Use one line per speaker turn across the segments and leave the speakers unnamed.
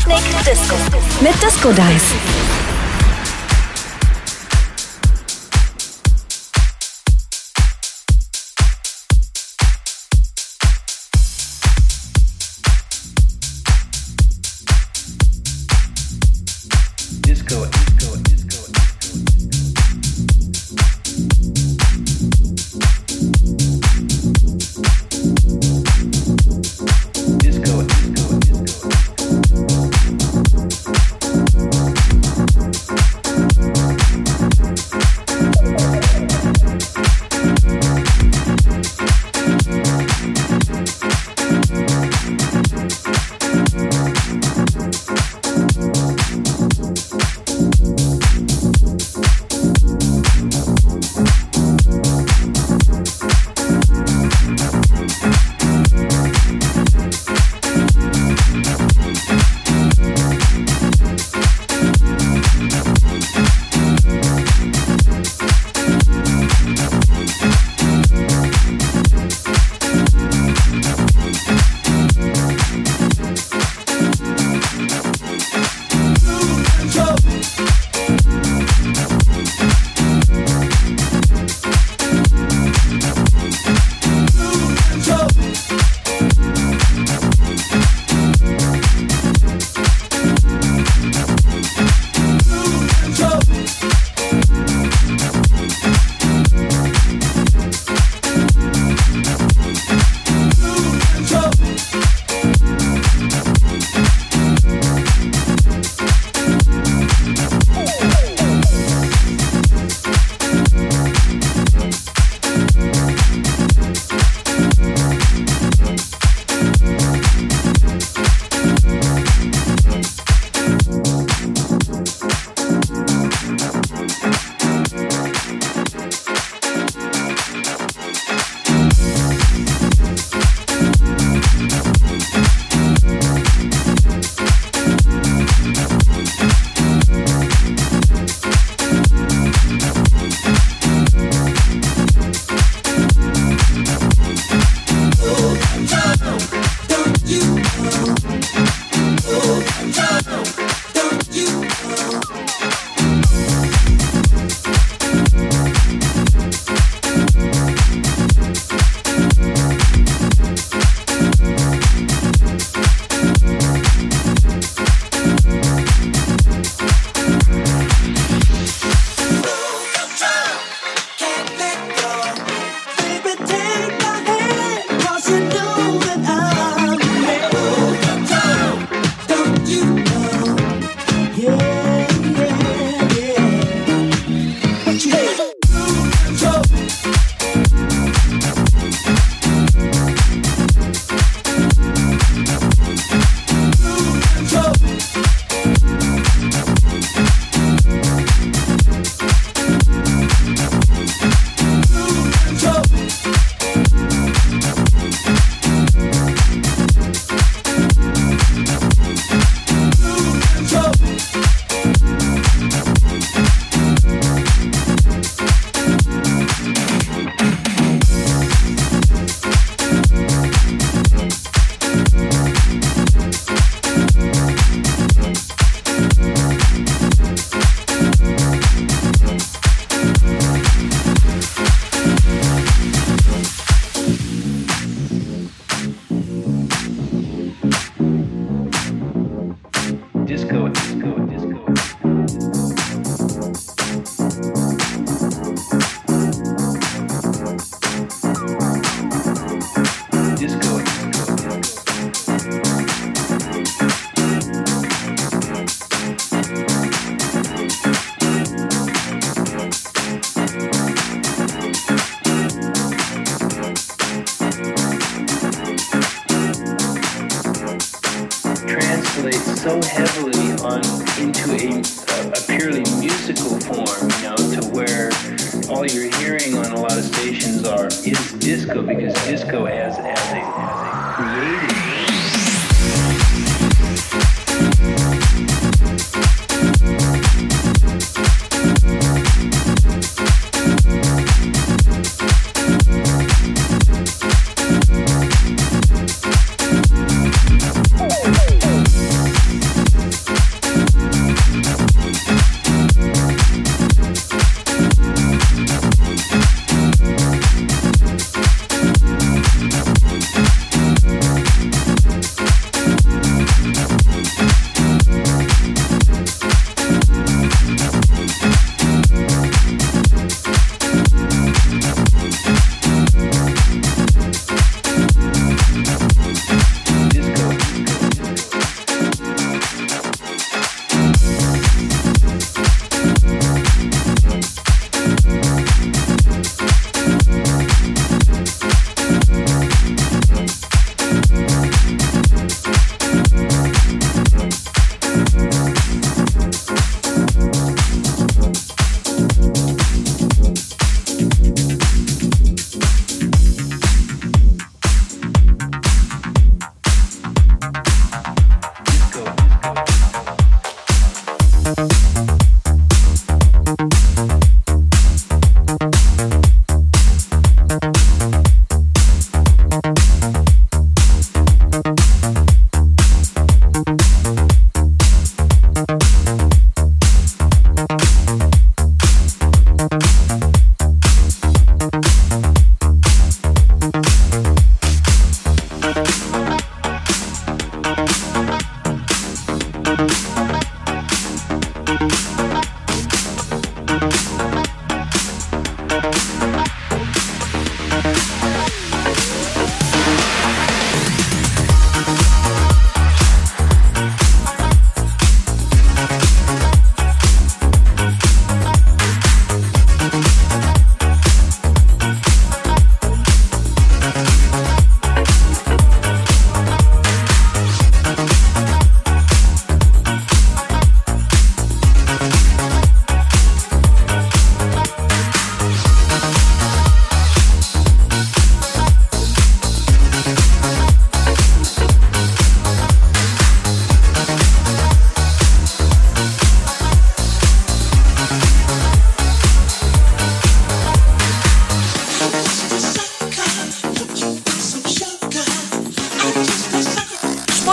Sputnik Disco. Mit Disco Dice.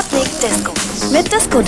Sputnik Disco. Mit Disco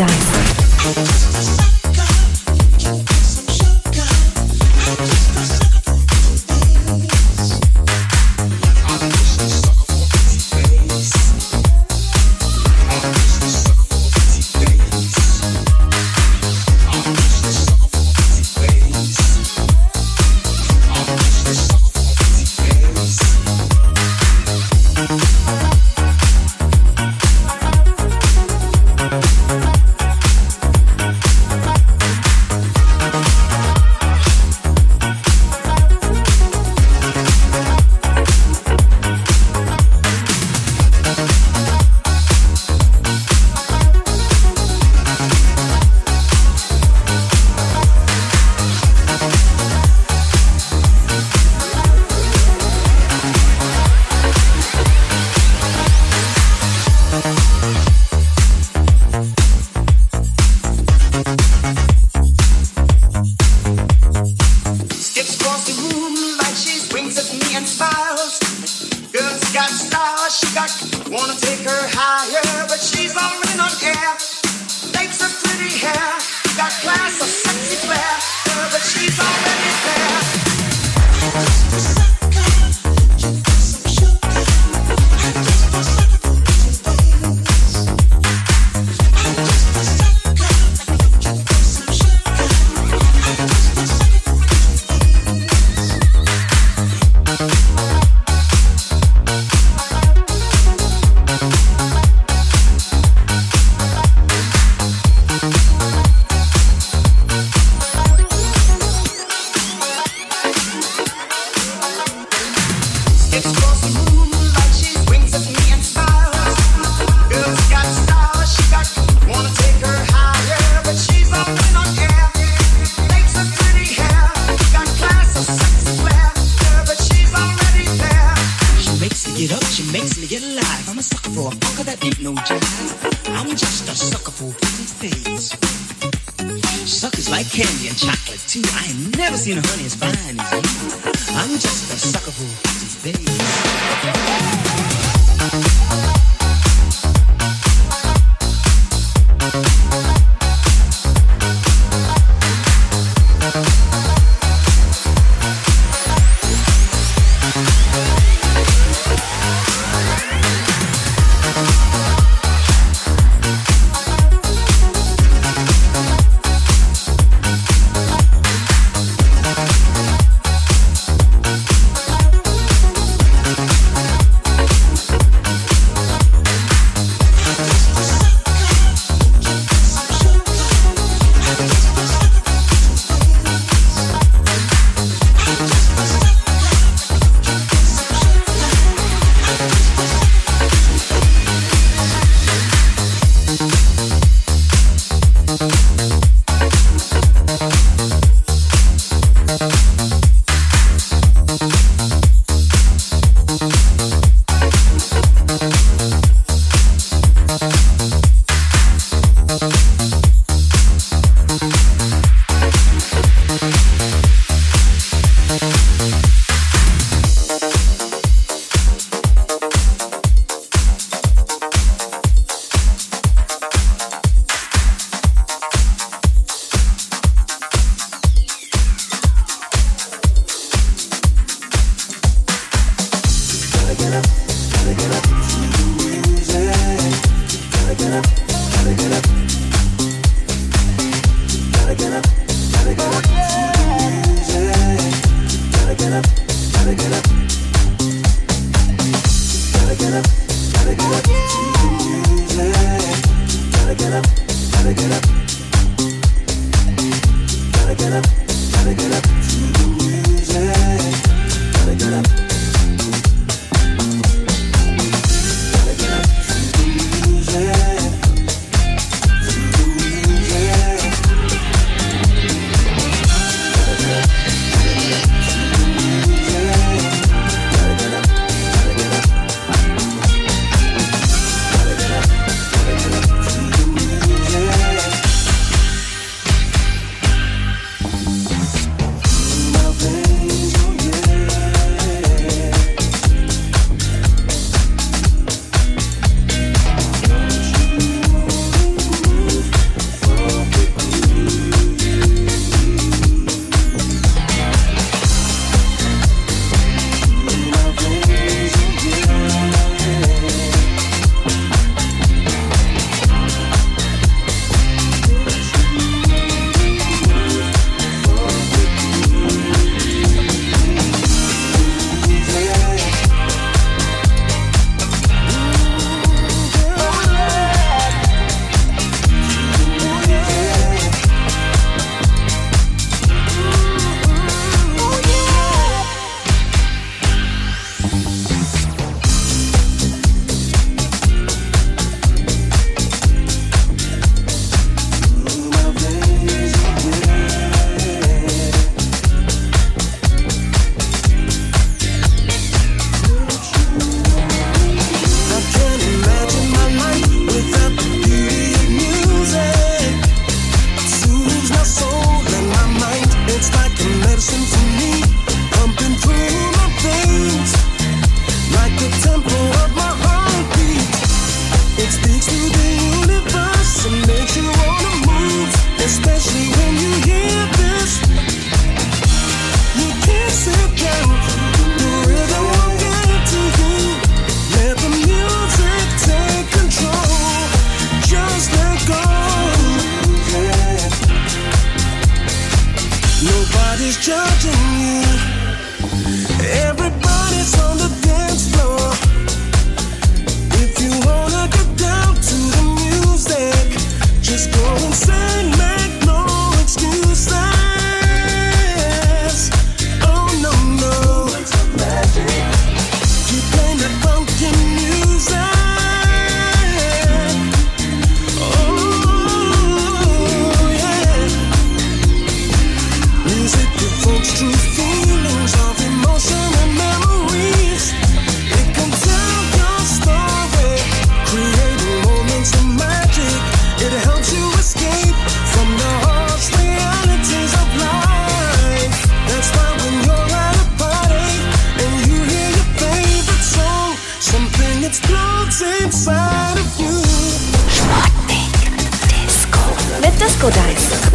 Dice.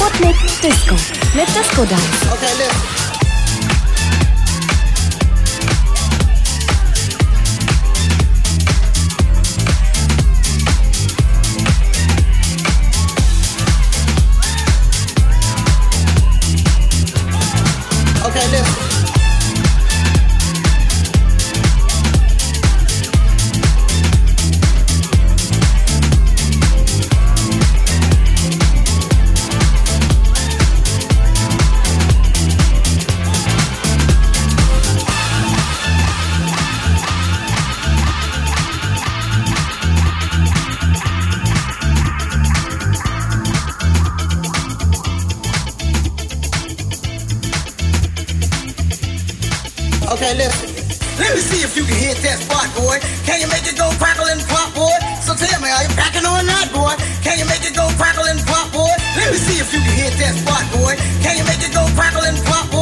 Sputnik Disco mit Disco Dance.
Okay,
boy? Can you make it go crackle and pop, boy? So tell me, are you packing or not, boy? Can you make it go crackle and pop, boy? Let me see if you can hit that spot, boy. Can you make it go crackle and pop, boy?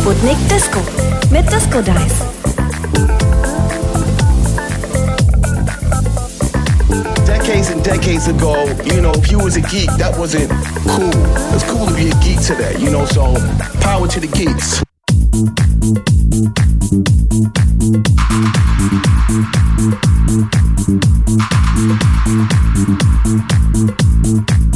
Sputnik Disco mit Disco Dice.
Decades and decades ago, you know, if you was a geek, that wasn't cool. It's cool to be a geek today, you know, so power to the geeks.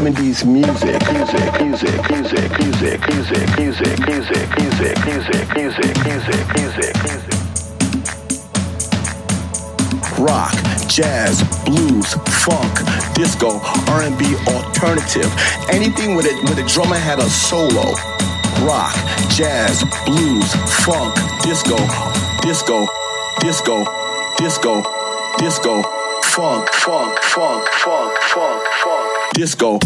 70s music, music, music, music, music, music, music, music, music, music, music, music, music, music. Rock, jazz, blues, funk, disco, R&B, alternative, anything with it with a drummer had a solo. Rock, jazz, blues, funk, disco, disco, disco, disco, disco, funk, funk, funk, funk, funk, funk. Disco.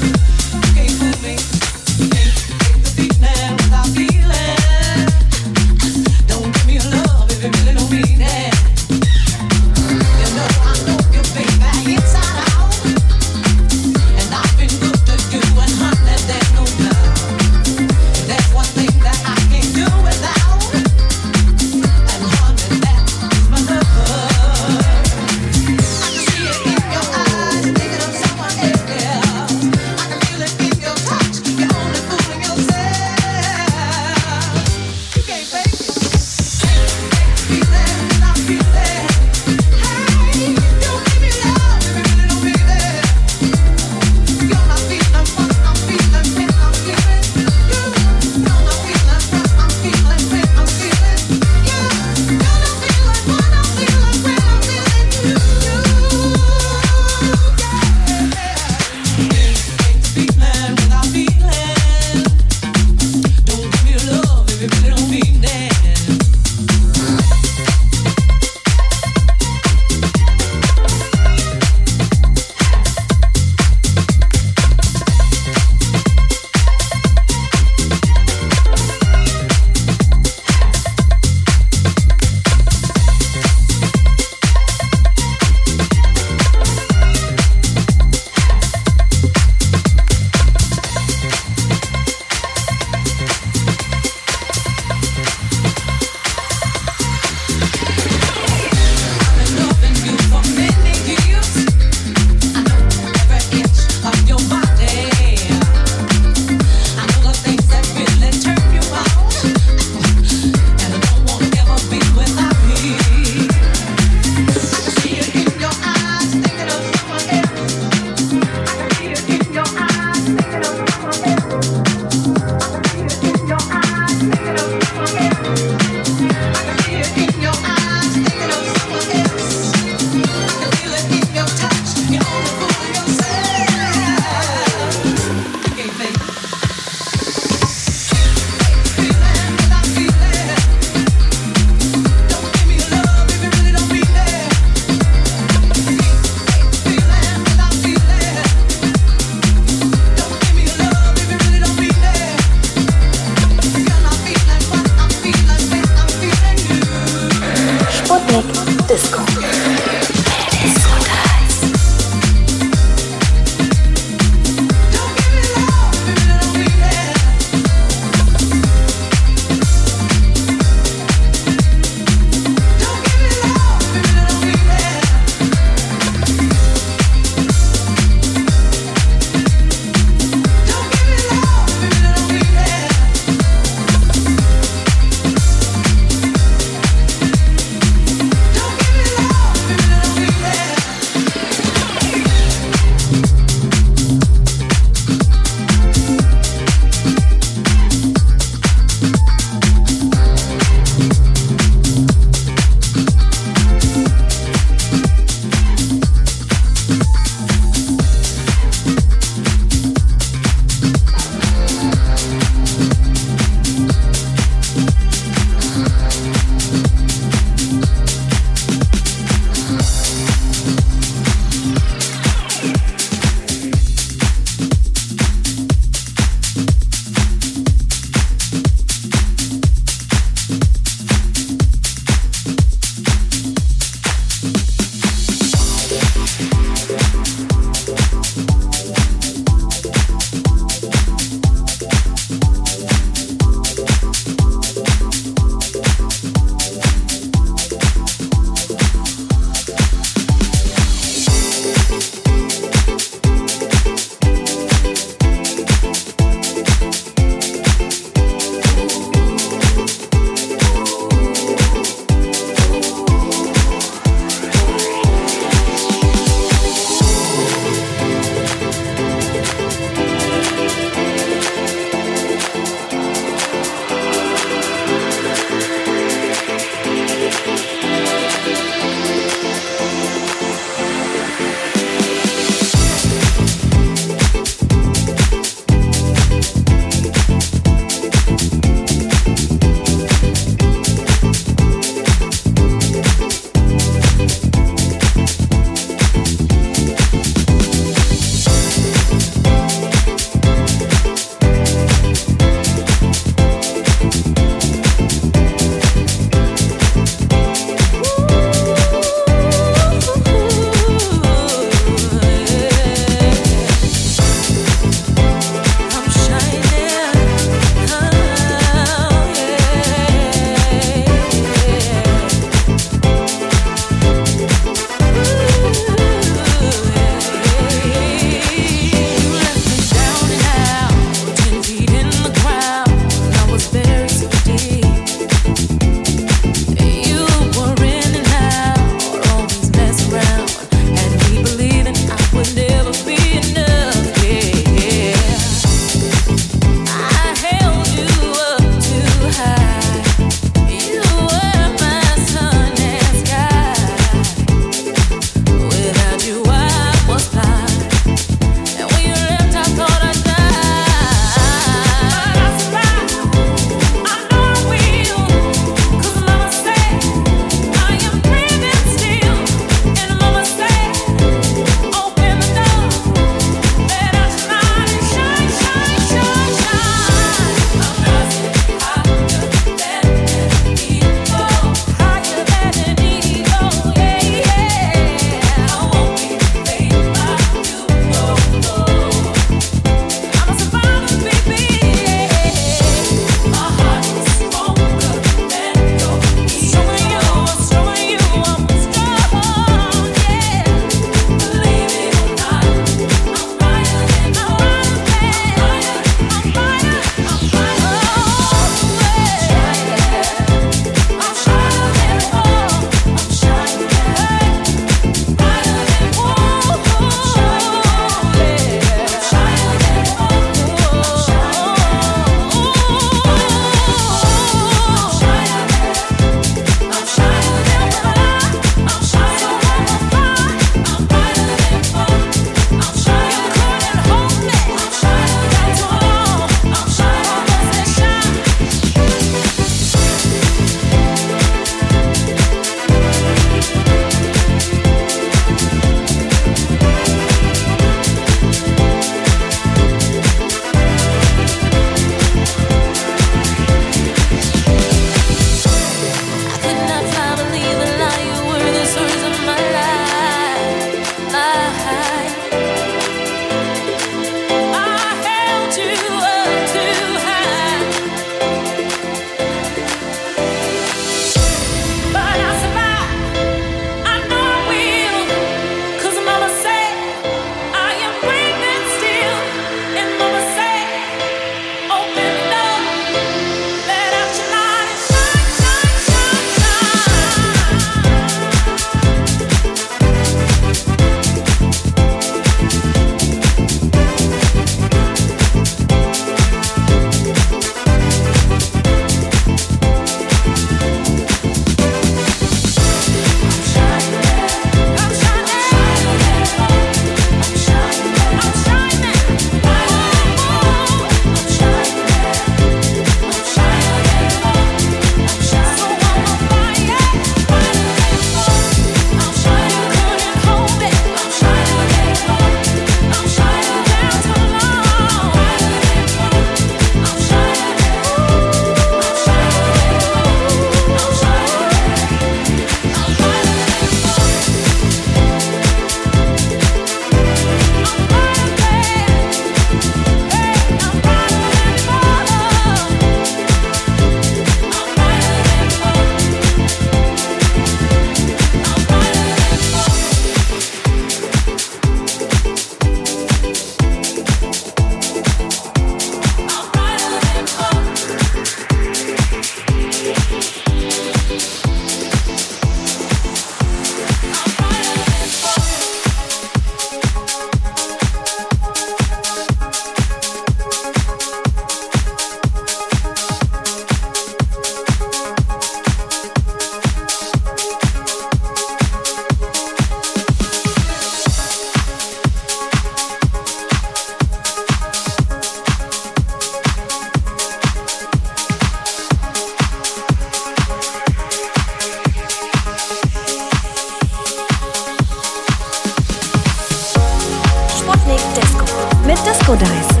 Mit Disco Dice.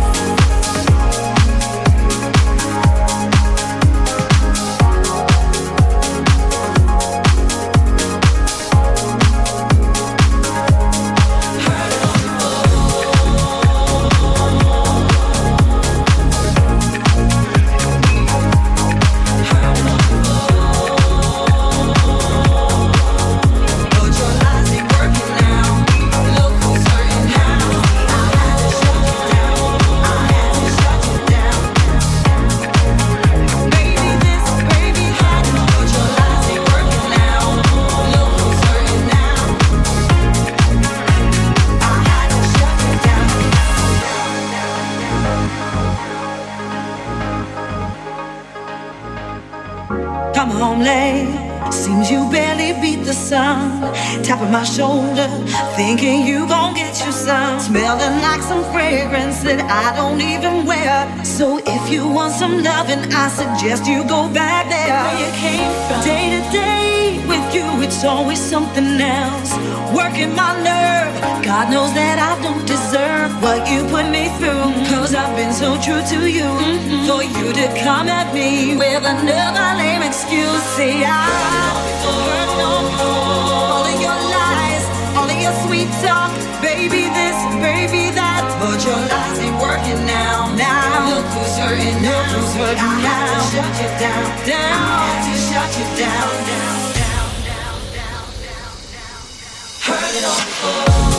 Want some loving, I suggest you go back there. Where you came from. Day to day with you, it's always something else. Working my nerve. God knows that I don't deserve what you put me through. Cause I've been so true to you. Mm-hmm. For you to come at me with another lame excuse. See, I baby this, baby that. But your lies ain't working now. Now look who's hurting now. Look who's hurting I now. had to shut you down, down. I had to shut you down, down, down, down, down, down, down. Heard it all before.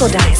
Disco Dice.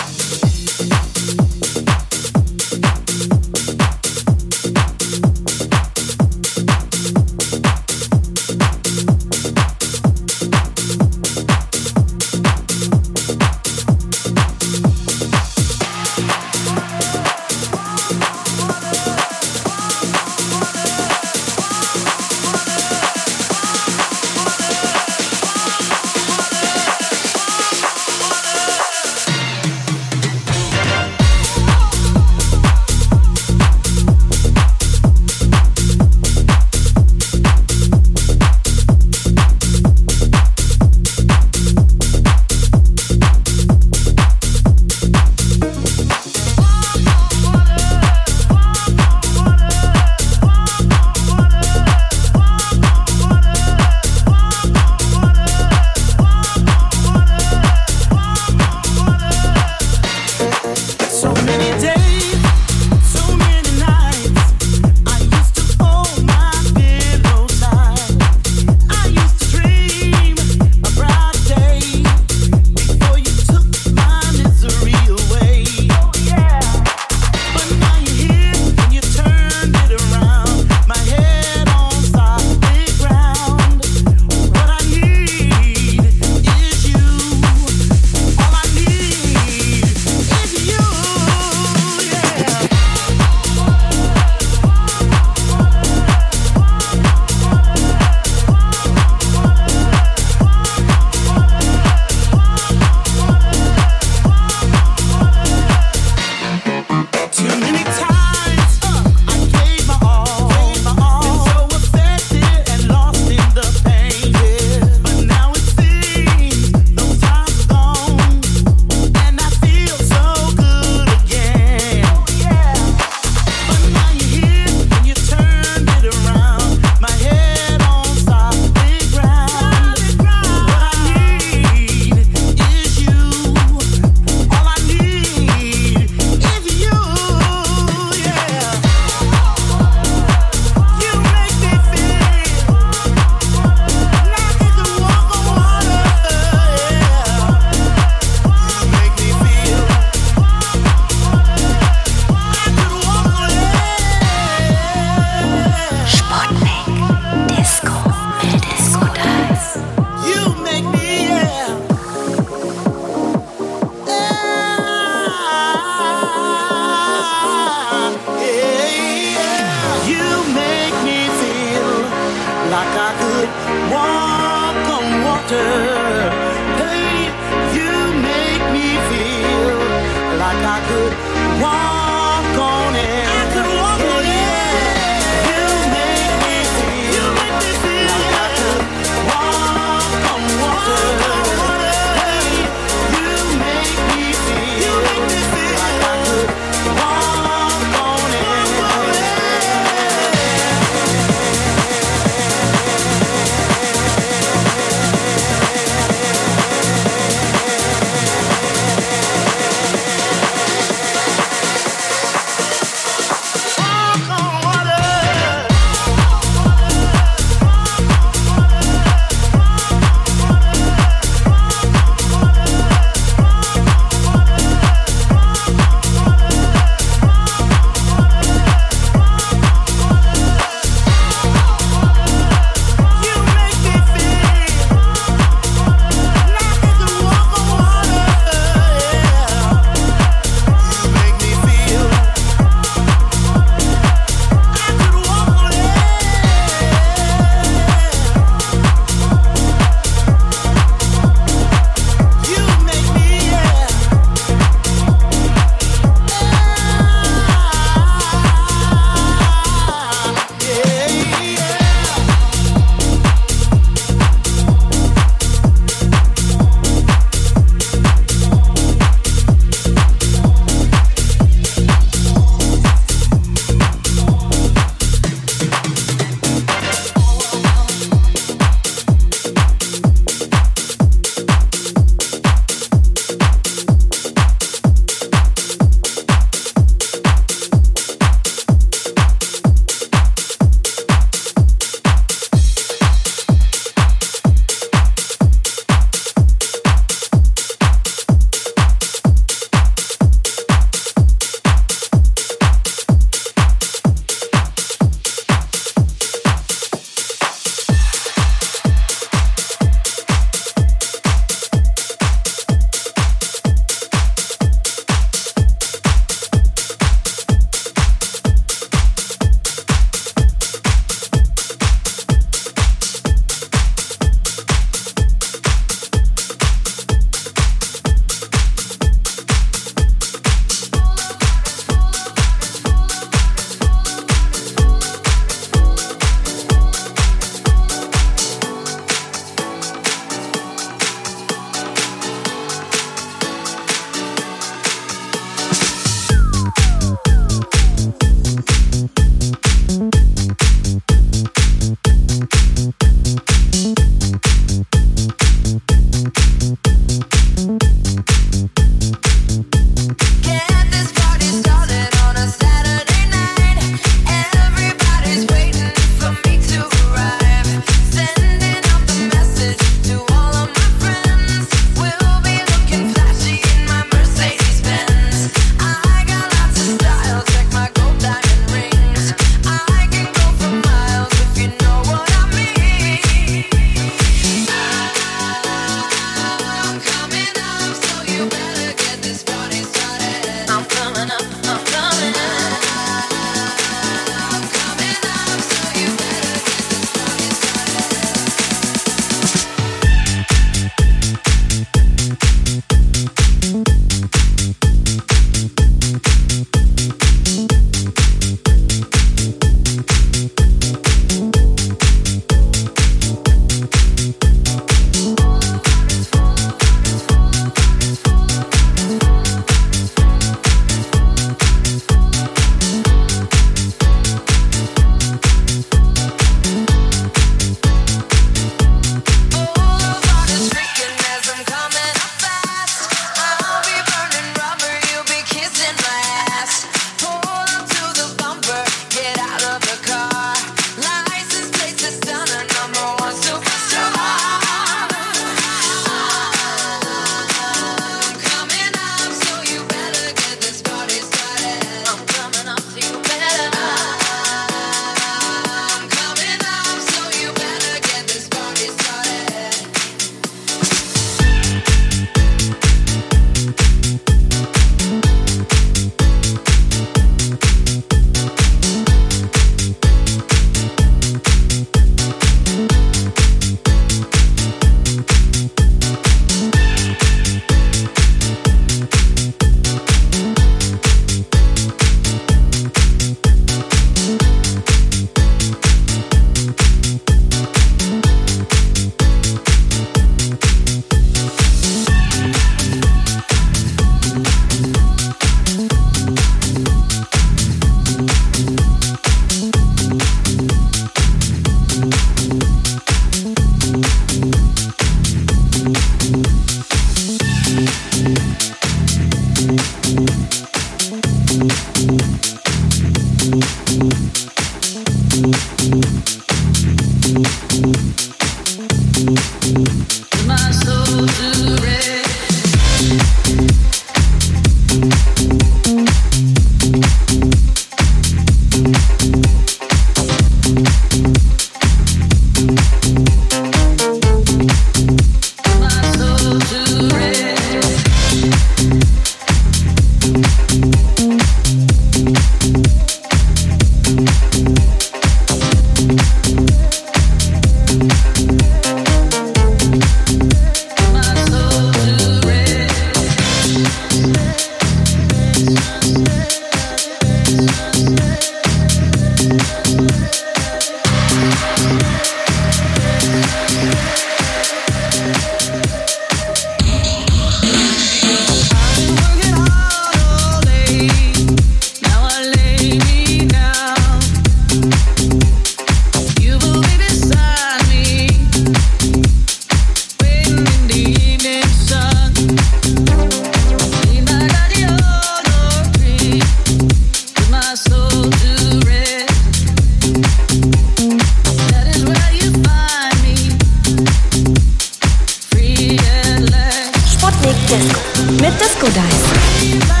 Paradise.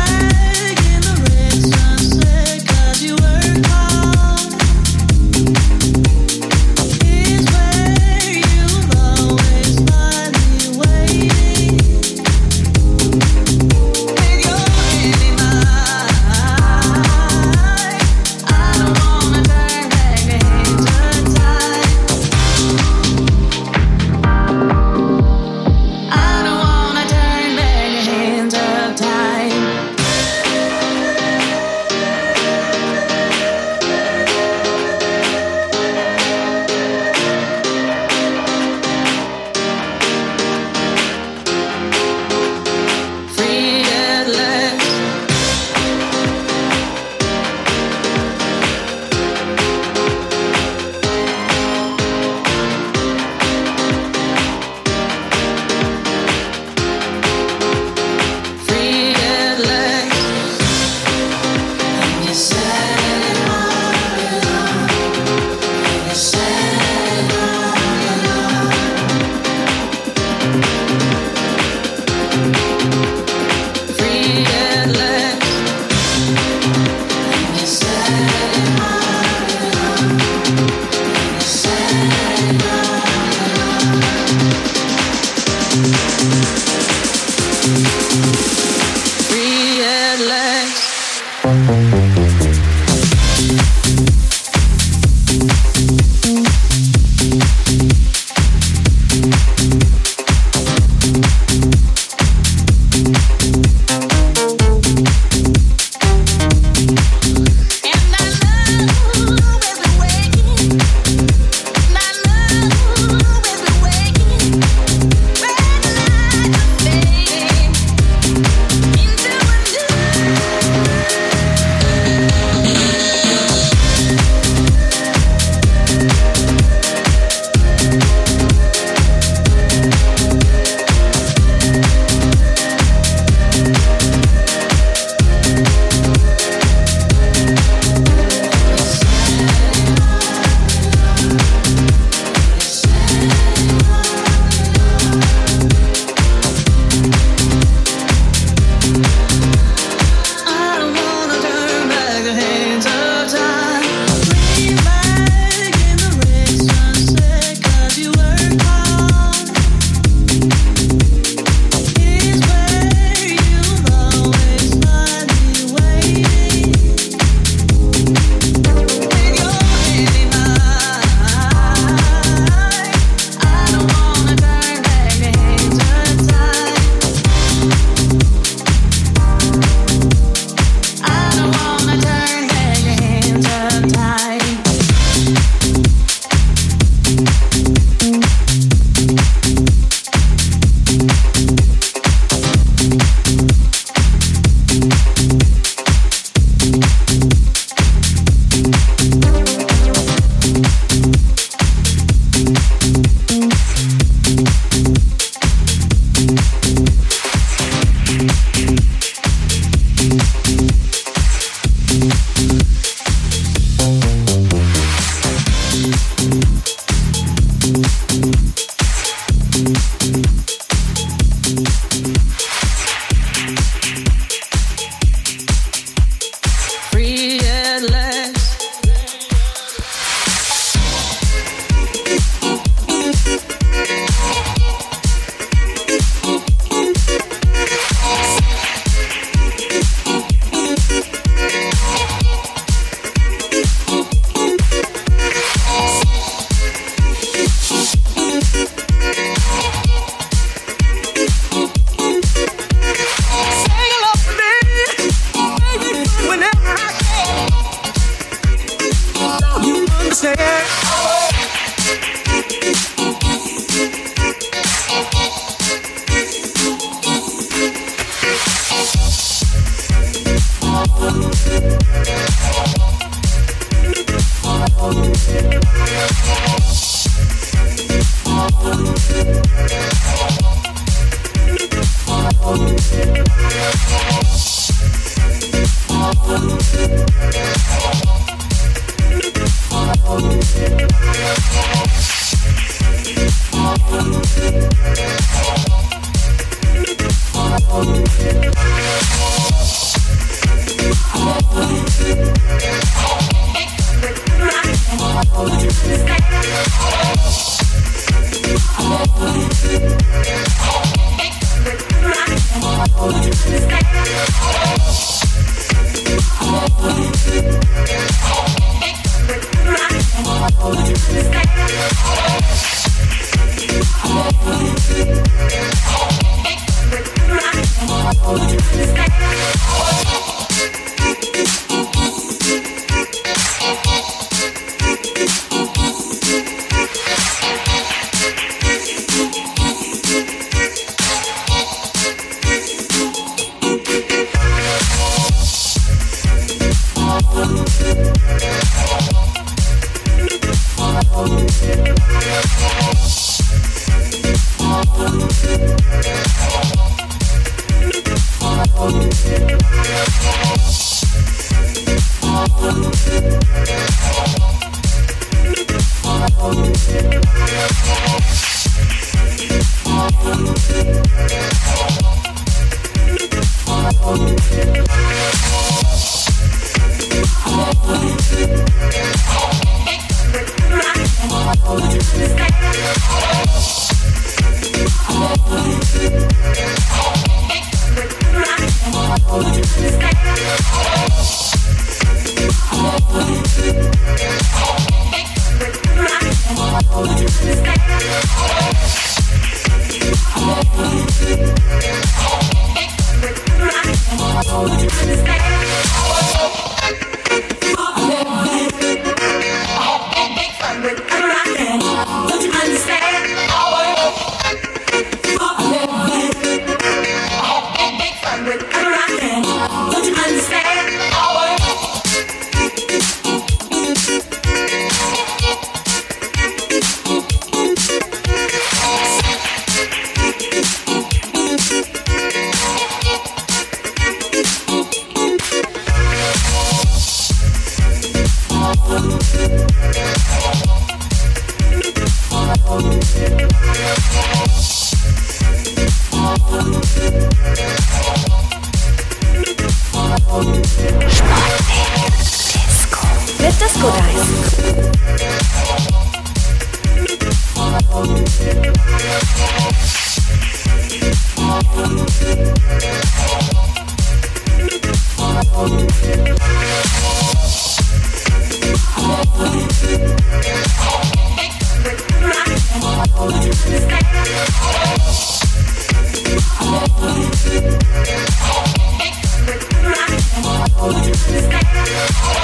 Oh,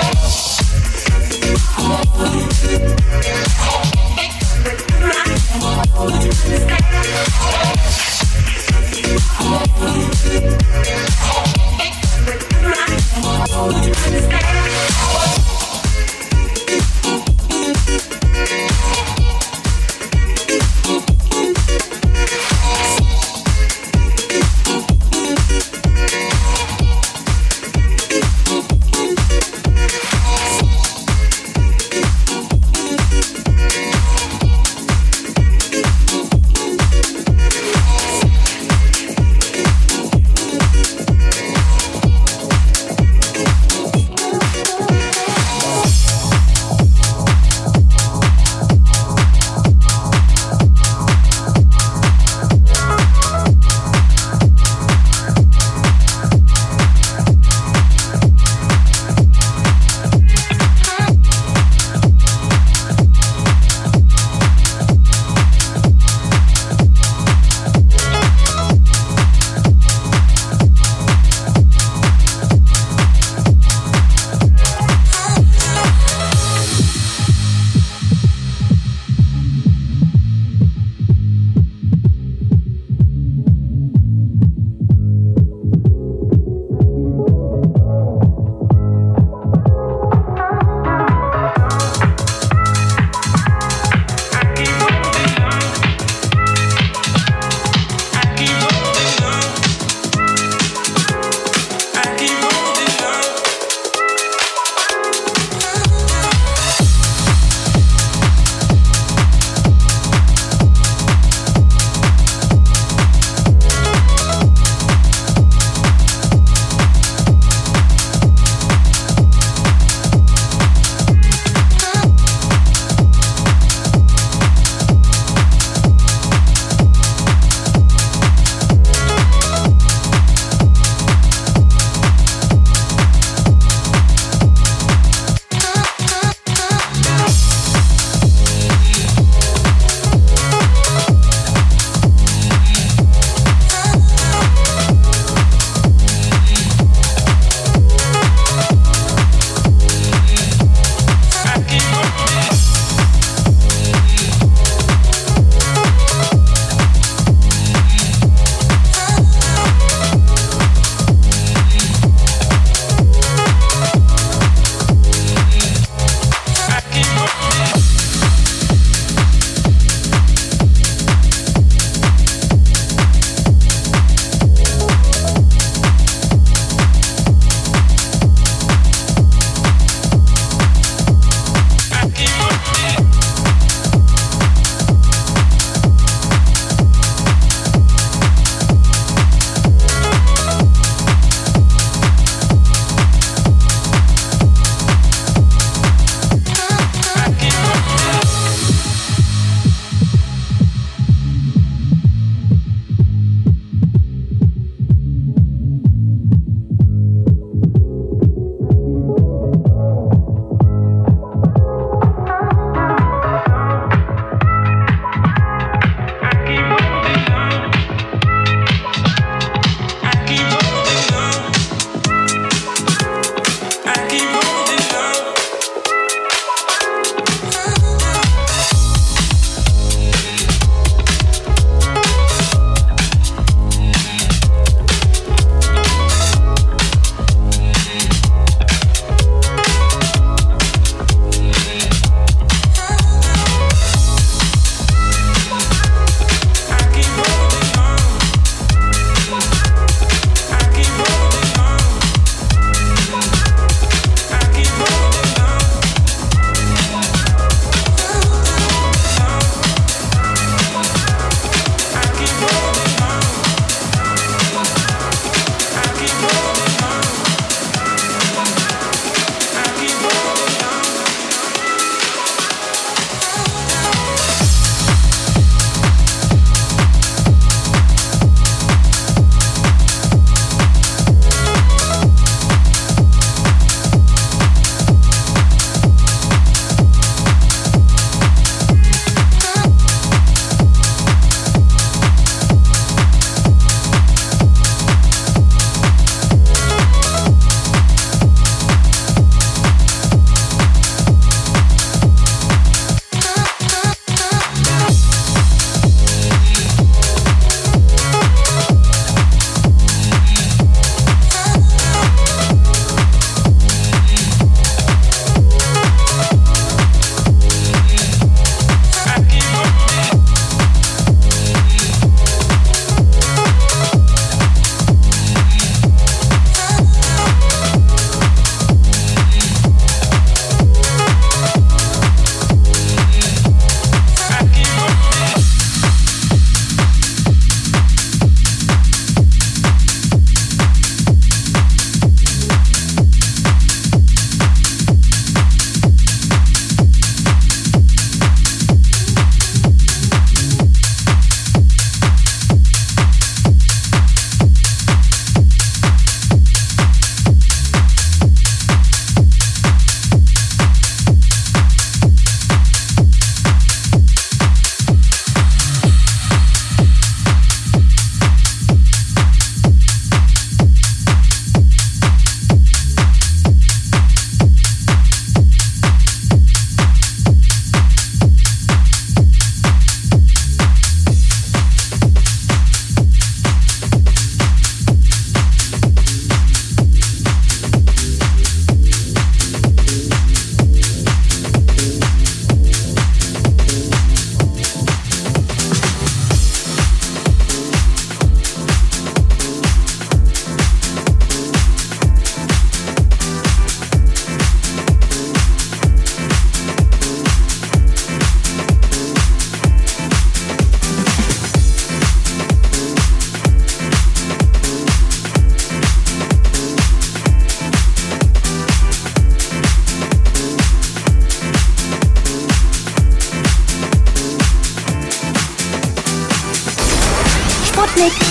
Radio.